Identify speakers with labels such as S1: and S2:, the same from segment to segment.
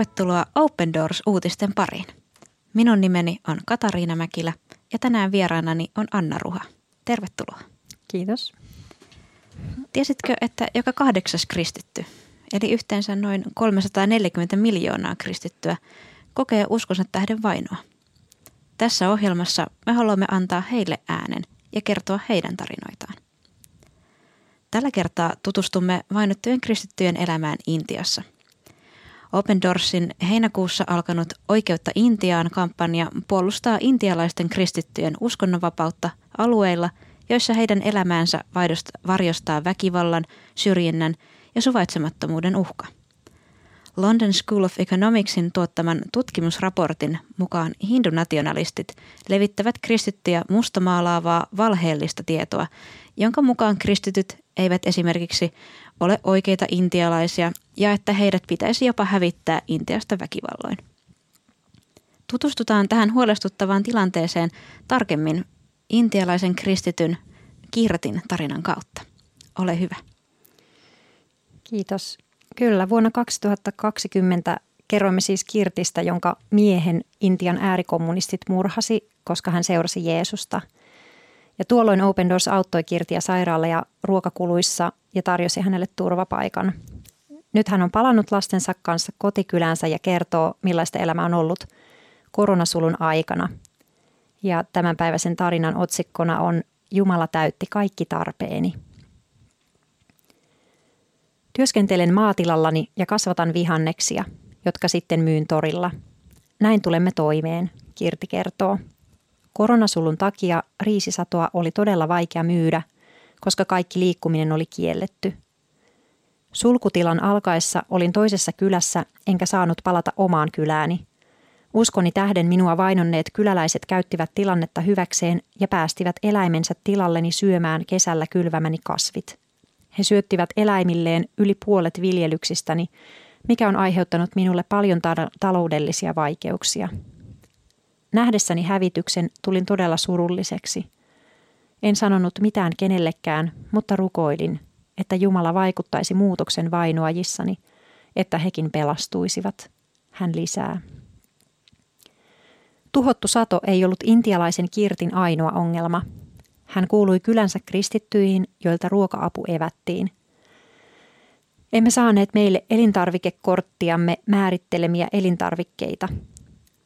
S1: Tervetuloa Open Doors-uutisten pariin. Minun nimeni on Katariina Mäkilä ja tänään vieraanani on Anna Ruha. Tervetuloa.
S2: Kiitos.
S1: Tiesitkö, että joka kahdeksas kristitty, eli yhteensä noin 340 miljoonaa kristittyä, kokee uskonsa tähden vainoa? Tässä ohjelmassa me haluamme antaa heille äänen ja kertoa heidän tarinoitaan. Tällä kertaa tutustumme vainottujen kristittyjen elämään Intiassa – Open Doorsin heinäkuussa alkanut Oikeutta Intiaan kampanja puolustaa intialaisten kristittyjen uskonnonvapautta alueilla, joissa heidän elämäänsä varjostaa väkivallan, syrjinnän ja suvaitsemattomuuden uhka. London School of Economicsin tuottaman tutkimusraportin mukaan hindunationalistit levittävät kristittyjä mustamaalaavaa valheellista tietoa, jonka mukaan kristityt eivät esimerkiksi ole oikeita intialaisia ja että heidät pitäisi jopa hävittää Intiasta väkivalloin. Tutustutaan tähän huolestuttavaan tilanteeseen tarkemmin intialaisen kristityn Kirtin tarinan kautta. Ole hyvä.
S2: Kiitos. Kyllä, vuonna 2020 kerroimme siis Kirtistä, jonka miehen Intian äärikommunistit murhasi, koska hän seurasi Jeesusta – ja tuolloin Open Doors auttoi Kirtiä sairaalla ja ruokakuluissa ja tarjosi hänelle turvapaikan. Nyt hän on palannut lastensa kanssa kotikylänsä ja kertoo, millaista elämä on ollut koronasulun aikana. Ja tämänpäiväisen tarinan otsikkona on Jumala täytti kaikki tarpeeni. Työskentelen maatilallani ja kasvatan vihanneksia, jotka sitten myyn torilla. Näin tulemme toimeen, Kirti kertoo. Koronasulun takia riisisatoa oli todella vaikea myydä, koska kaikki liikkuminen oli kielletty. Sulkutilan alkaessa olin toisessa kylässä enkä saanut palata omaan kylääni. Uskoni tähden minua vainonneet kyläläiset käyttivät tilannetta hyväkseen ja päästivät eläimensä tilalleni syömään kesällä kylvämäni kasvit. He syöttivät eläimilleen yli puolet viljelyksistäni, mikä on aiheuttanut minulle paljon ta- taloudellisia vaikeuksia. Nähdessäni hävityksen tulin todella surulliseksi. En sanonut mitään kenellekään, mutta rukoilin, että Jumala vaikuttaisi muutoksen vainoajissani, että hekin pelastuisivat. Hän lisää. Tuhottu sato ei ollut intialaisen Kirtin ainoa ongelma. Hän kuului kylänsä kristittyihin, joilta ruoka-apu evättiin. Emme saaneet meille elintarvikekorttiamme määrittelemiä elintarvikkeita –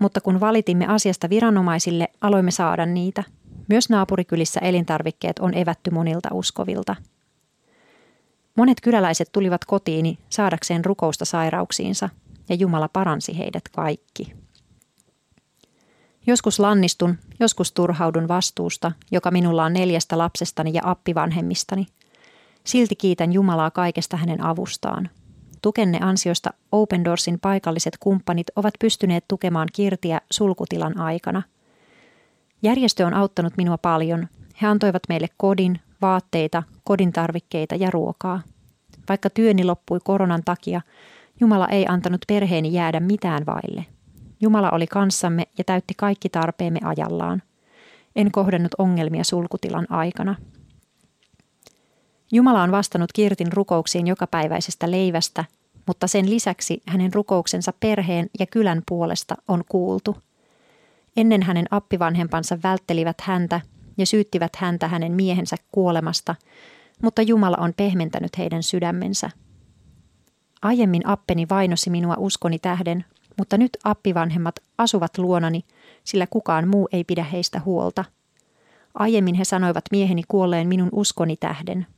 S2: mutta kun valitimme asiasta viranomaisille, aloimme saada niitä. Myös naapurikylissä elintarvikkeet on evätty monilta uskovilta. Monet kyläläiset tulivat kotiini saadakseen rukousta sairauksiinsa, ja Jumala paransi heidät kaikki. Joskus lannistun, joskus turhaudun vastuusta, joka minulla on neljästä lapsestani ja appivanhemmistani. Silti kiitän Jumalaa kaikesta hänen avustaan – Tukenne ansiosta Open Doorsin paikalliset kumppanit ovat pystyneet tukemaan Kirtiä sulkutilan aikana. Järjestö on auttanut minua paljon. He antoivat meille kodin, vaatteita, kodin tarvikkeita ja ruokaa. Vaikka työni loppui koronan takia, Jumala ei antanut perheeni jäädä mitään vaille. Jumala oli kanssamme ja täytti kaikki tarpeemme ajallaan. En kohdannut ongelmia sulkutilan aikana. Jumala on vastannut Kirtin rukouksiin jokapäiväisestä leivästä, mutta sen lisäksi hänen rukouksensa perheen ja kylän puolesta on kuultu. Ennen hänen appivanhempansa välttelivät häntä ja syyttivät häntä hänen miehensä kuolemasta, mutta Jumala on pehmentänyt heidän sydämensä. Aiemmin appeni vainosi minua uskoni tähden, mutta nyt appivanhemmat asuvat luonani, sillä kukaan muu ei pidä heistä huolta. Aiemmin he sanoivat mieheni kuolleen minun uskoni tähden –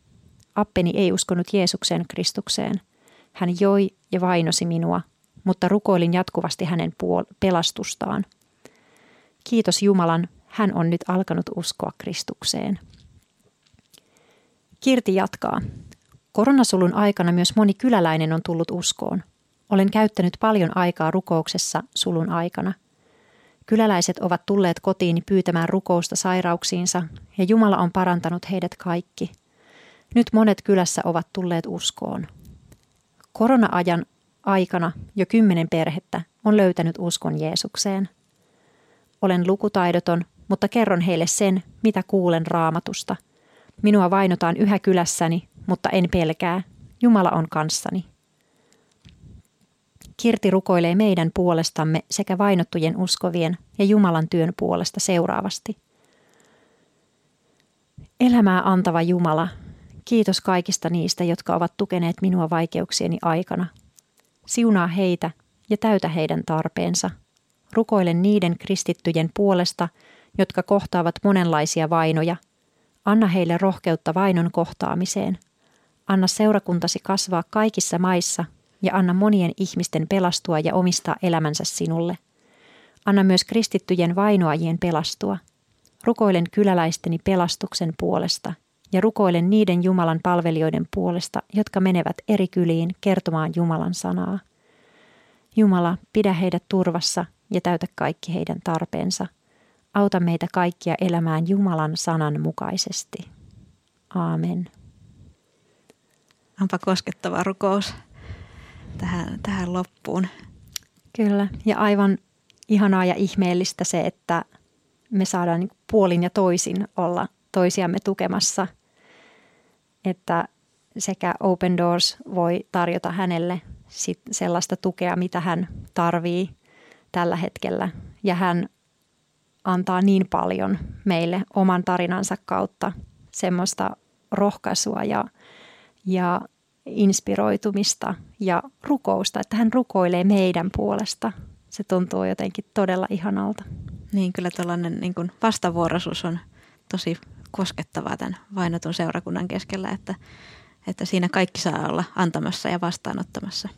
S2: Appeni ei uskonut Jeesukseen Kristukseen. Hän joi ja vainosi minua, mutta rukoilin jatkuvasti hänen puol- pelastustaan. Kiitos Jumalan, hän on nyt alkanut uskoa Kristukseen. Kirti jatkaa. Koronasulun aikana myös moni kyläläinen on tullut uskoon. Olen käyttänyt paljon aikaa rukouksessa sulun aikana. Kyläläiset ovat tulleet kotiini pyytämään rukousta sairauksiinsa ja Jumala on parantanut heidät kaikki – nyt monet kylässä ovat tulleet uskoon. Korona-ajan aikana jo kymmenen perhettä on löytänyt uskon Jeesukseen. Olen lukutaidoton, mutta kerron heille sen, mitä kuulen raamatusta. Minua vainotaan yhä kylässäni, mutta en pelkää. Jumala on kanssani. Kirti rukoilee meidän puolestamme sekä vainottujen uskovien ja Jumalan työn puolesta seuraavasti. Elämää antava Jumala, kiitos kaikista niistä, jotka ovat tukeneet minua vaikeuksieni aikana. Siunaa heitä ja täytä heidän tarpeensa. Rukoilen niiden kristittyjen puolesta, jotka kohtaavat monenlaisia vainoja. Anna heille rohkeutta vainon kohtaamiseen. Anna seurakuntasi kasvaa kaikissa maissa ja anna monien ihmisten pelastua ja omistaa elämänsä sinulle. Anna myös kristittyjen vainoajien pelastua. Rukoilen kyläläisteni pelastuksen puolesta ja rukoilen niiden Jumalan palvelijoiden puolesta, jotka menevät eri kyliin kertomaan Jumalan sanaa. Jumala, pidä heidät turvassa ja täytä kaikki heidän tarpeensa. Auta meitä kaikkia elämään Jumalan sanan mukaisesti. Aamen.
S1: Onpa koskettava rukous tähän, tähän loppuun.
S2: Kyllä, ja aivan ihanaa ja ihmeellistä se, että me saadaan niin puolin ja toisin olla toisiamme tukemassa, että sekä Open Doors voi tarjota hänelle sit sellaista tukea, mitä hän tarvii tällä hetkellä. Ja hän antaa niin paljon meille oman tarinansa kautta semmoista rohkaisua ja, ja inspiroitumista ja rukousta, että hän rukoilee meidän puolesta. Se tuntuu jotenkin todella ihanalta.
S1: Niin, kyllä tällainen niin kuin vastavuoroisuus on tosi koskettavaa tämän vainotun seurakunnan keskellä, että, että siinä kaikki saa olla antamassa ja vastaanottamassa.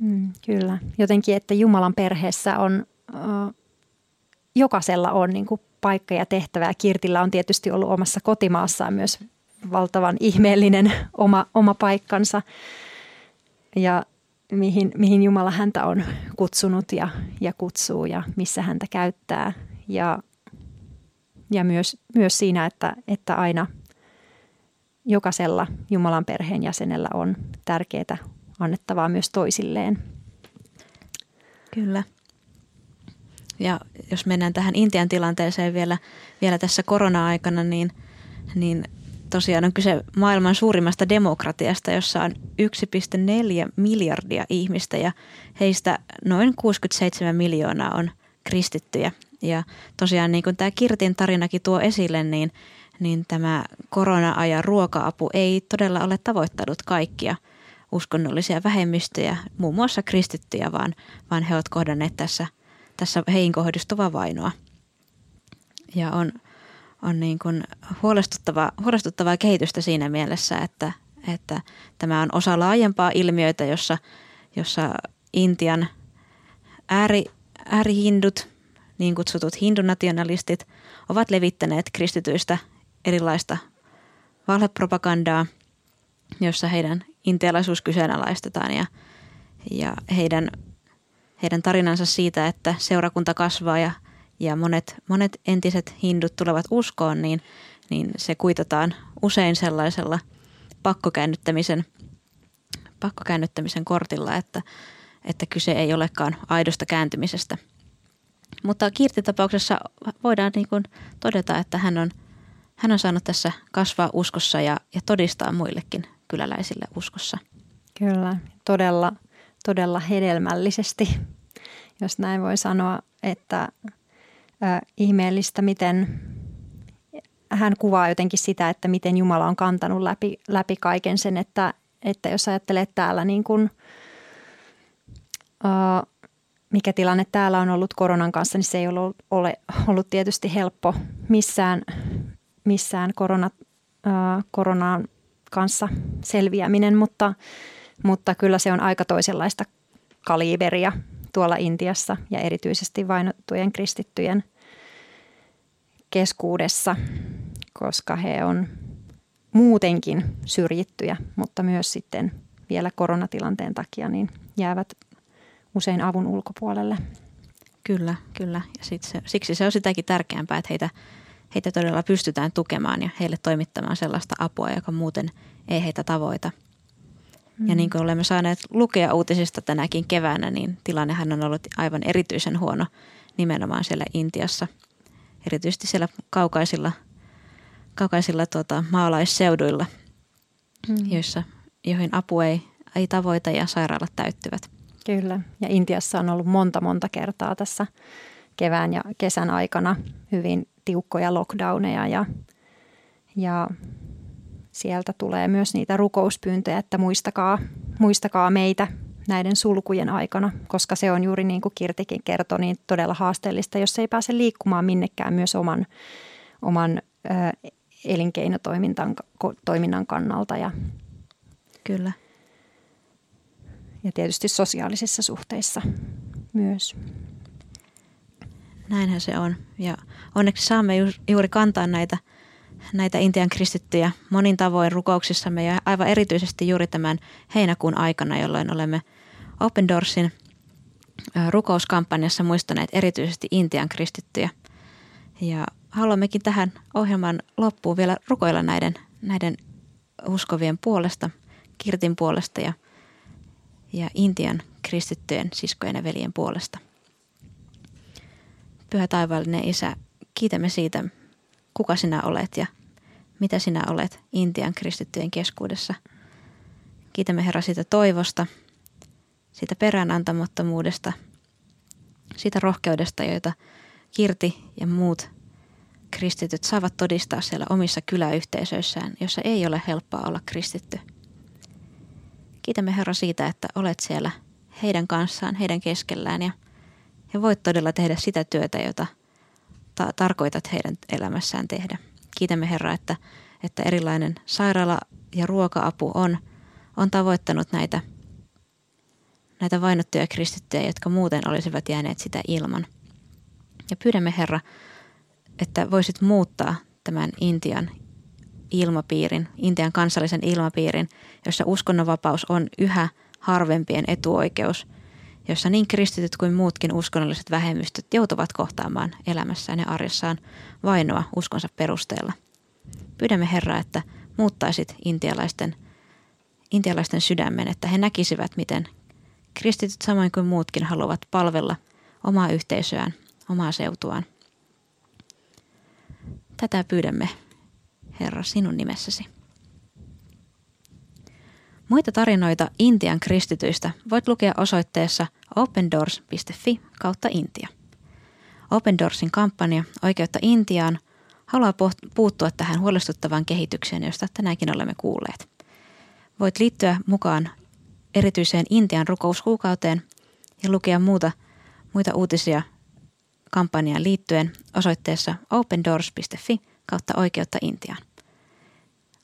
S2: Mm, kyllä. Jotenkin, että Jumalan perheessä on, jokaisella on niin kuin paikka ja tehtävä. Kirtillä on tietysti ollut omassa kotimaassaan myös valtavan ihmeellinen oma, oma paikkansa ja mihin, mihin Jumala häntä on kutsunut ja, ja kutsuu ja missä häntä käyttää. Ja, ja myös, myös siinä, että, että aina jokaisella Jumalan perheen jäsenellä on tärkeää annettavaa myös toisilleen.
S1: Kyllä. Ja jos mennään tähän Intian tilanteeseen vielä, vielä tässä korona-aikana, niin, niin tosiaan on kyse maailman suurimmasta demokratiasta, jossa on 1,4 miljardia ihmistä ja heistä noin 67 miljoonaa on kristittyjä. Ja tosiaan niin kuin tämä Kirtin tarinakin tuo esille, niin, niin tämä korona-ajan ruoka-apu ei todella ole tavoittanut kaikkia uskonnollisia vähemmistöjä, muun muassa kristittyjä, vaan, vaan he ovat kohdanneet tässä, tässä heihin kohdistuvaa vainoa. Ja on, on niin kuin huolestuttavaa, huolestuttavaa kehitystä siinä mielessä, että, että tämä on osa laajempaa ilmiöitä, jossa, jossa Intian ääri, äärihindut, niin kutsutut hindunationalistit, ovat levittäneet kristityistä erilaista valhepropagandaa, jossa heidän intialaisuus kyseenalaistetaan ja, ja heidän, heidän tarinansa siitä, että seurakunta kasvaa ja ja monet, monet entiset hindut tulevat uskoon, niin, niin se kuitataan usein sellaisella pakkokäännyttämisen, pakkokäännyttämisen kortilla, että, että kyse ei olekaan aidosta kääntymisestä. Mutta Kirti-tapauksessa voidaan niin kuin todeta, että hän on, hän on saanut tässä kasvaa uskossa ja, ja todistaa muillekin kyläläisille uskossa.
S2: Kyllä, todella, todella hedelmällisesti, jos näin voi sanoa, että ihmeellistä, miten hän kuvaa jotenkin sitä, että miten Jumala on kantanut läpi, läpi kaiken sen, että, että jos ajattelee täällä niin kuin, uh, mikä tilanne täällä on ollut koronan kanssa, niin se ei ole, ole ollut tietysti helppo missään, missään korona, uh, koronaan kanssa selviäminen, mutta, mutta kyllä se on aika toisenlaista kaliberia tuolla Intiassa ja erityisesti vainottujen kristittyjen keskuudessa, koska he on muutenkin syrjittyjä, mutta myös sitten vielä koronatilanteen takia niin jäävät usein avun ulkopuolelle.
S1: Kyllä, kyllä. Ja se, siksi se on sitäkin tärkeämpää, että heitä, heitä todella pystytään tukemaan ja heille toimittamaan sellaista apua, joka muuten ei heitä tavoita – ja niin kuin olemme saaneet lukea uutisista tänäkin keväänä, niin tilannehan on ollut aivan erityisen huono nimenomaan siellä Intiassa. Erityisesti siellä kaukaisilla, kaukaisilla tuota, maalaisseuduilla, mm. joissa, joihin apu ei, ei tavoita ja sairaalat täyttyvät.
S2: Kyllä, ja Intiassa on ollut monta monta kertaa tässä kevään ja kesän aikana hyvin tiukkoja lockdowneja ja, ja sieltä tulee myös niitä rukouspyyntöjä, että muistakaa, muistakaa meitä näiden sulkujen aikana, koska se on juuri niin kuin Kirtikin kertoi, niin todella haasteellista, jos ei pääse liikkumaan minnekään myös oman, oman ö, elinkeinotoiminnan kannalta. Ja,
S1: Kyllä.
S2: Ja tietysti sosiaalisissa suhteissa myös.
S1: Näinhän se on. Ja onneksi saamme juuri kantaa näitä, näitä Intian kristittyjä monin tavoin rukouksissamme ja aivan erityisesti juuri tämän heinäkuun aikana, jolloin olemme Open Doorsin rukouskampanjassa muistaneet erityisesti Intian kristittyjä. Ja haluammekin tähän ohjelman loppuun vielä rukoilla näiden, näiden uskovien puolesta, Kirtin puolesta ja, ja Intian kristittyjen siskojen ja veljen puolesta. Pyhä taivaallinen Isä, kiitämme siitä, kuka sinä olet ja mitä sinä olet Intian kristittyjen keskuudessa. Kiitämme Herra siitä toivosta, siitä peräänantamattomuudesta, siitä rohkeudesta, joita Kirti ja muut kristityt saavat todistaa siellä omissa kyläyhteisöissään, jossa ei ole helppoa olla kristitty. Kiitämme Herra siitä, että olet siellä heidän kanssaan, heidän keskellään ja, ja voit todella tehdä sitä työtä, jota ta- tarkoitat heidän elämässään tehdä. Kiitämme Herra, että, että erilainen sairaala- ja ruoka-apu on, on tavoittanut näitä, näitä vainottuja kristittyjä, jotka muuten olisivat jääneet sitä ilman. Ja pyydämme Herra, että voisit muuttaa tämän Intian ilmapiirin, Intian kansallisen ilmapiirin, jossa uskonnonvapaus on yhä harvempien etuoikeus, jossa niin kristityt kuin muutkin uskonnolliset vähemmistöt joutuvat kohtaamaan elämässään ja arjessaan vainoa uskonsa perusteella. Pyydämme Herraa, että muuttaisit intialaisten, intialaisten sydämen, että he näkisivät, miten kristityt samoin kuin muutkin haluavat palvella omaa yhteisöään, omaa seutuaan – Tätä pyydämme, Herra, sinun nimessäsi. Muita tarinoita Intian kristityistä voit lukea osoitteessa opendoors.fi kautta Intia. Open Doorsin kampanja Oikeutta Intiaan haluaa puuttua tähän huolestuttavaan kehitykseen, josta tänäänkin olemme kuulleet. Voit liittyä mukaan erityiseen Intian rukouskuukauteen ja lukea muuta, muita uutisia kampanjaan liittyen osoitteessa opendoors.fi kautta oikeutta Intiaan.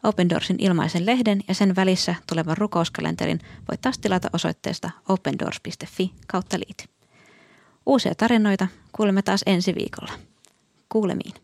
S1: Open Doorsin ilmaisen lehden ja sen välissä tulevan rukouskalenterin voit taas tilata osoitteesta opendoors.fi kautta liity. Uusia tarinoita kuulemme taas ensi viikolla. Kuulemiin.